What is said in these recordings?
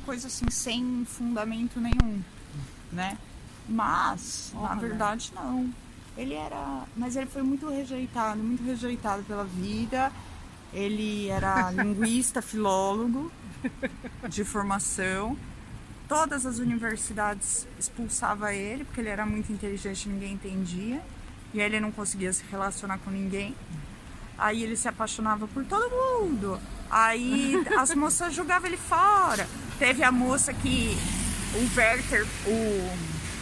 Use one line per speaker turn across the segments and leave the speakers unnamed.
coisa assim, sem fundamento nenhum, né? Mas, na
Olha.
verdade, não. Ele era. Mas ele foi muito rejeitado, muito rejeitado pela vida. Ele era linguista, filólogo de formação. Todas as universidades expulsavam ele, porque ele era muito inteligente, ninguém entendia. E aí ele não conseguia se relacionar com ninguém. Aí ele se apaixonava por todo mundo. Aí as moças jogavam ele fora. Teve a moça que o Werther, o,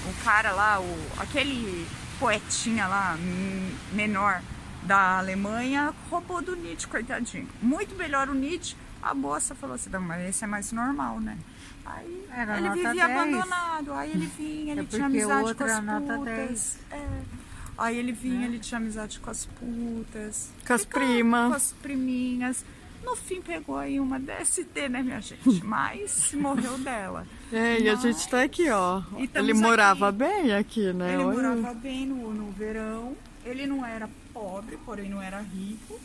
o cara lá, o, aquele poetinha lá, menor da Alemanha, roubou do Nietzsche, coitadinho. Muito melhor o Nietzsche. A moça falou assim, não, mas esse é mais normal, né? Aí
Era
ele vivia
10.
abandonado. Aí ele vinha, ele
É
tinha amizade com as putas.
10.
É. Aí ele vinha, ele tinha amizade com as putas.
Com as
Ficava
primas.
Com as priminhas. No fim pegou aí uma DST, né, minha gente? Mas morreu dela.
É, e a gente tá aqui, ó. Ele morava
aqui.
bem aqui, né?
Ele
Olha.
morava bem no, no verão. Ele não era pobre, porém não era rico.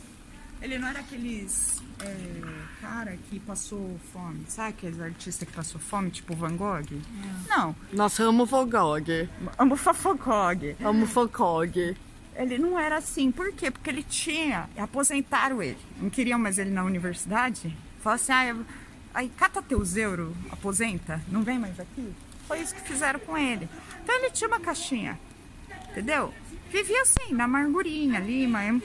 Ele não era aqueles é, cara que passou fome. Sabe aqueles artistas que passou fome, tipo Van Gogh? Não.
Nós amo Fogog.
Amo Fafogog.
Amo Fogog.
Ele não era assim. Por quê? Porque ele tinha. Aposentaram ele. Não queriam mais ele na universidade. Falaram assim: ah, eu- aí cata teus euros, aposenta, não vem mais aqui. Foi isso que fizeram com ele. Então ele tinha uma caixinha. Entendeu? Vivia assim, na amargurinha ali, mas.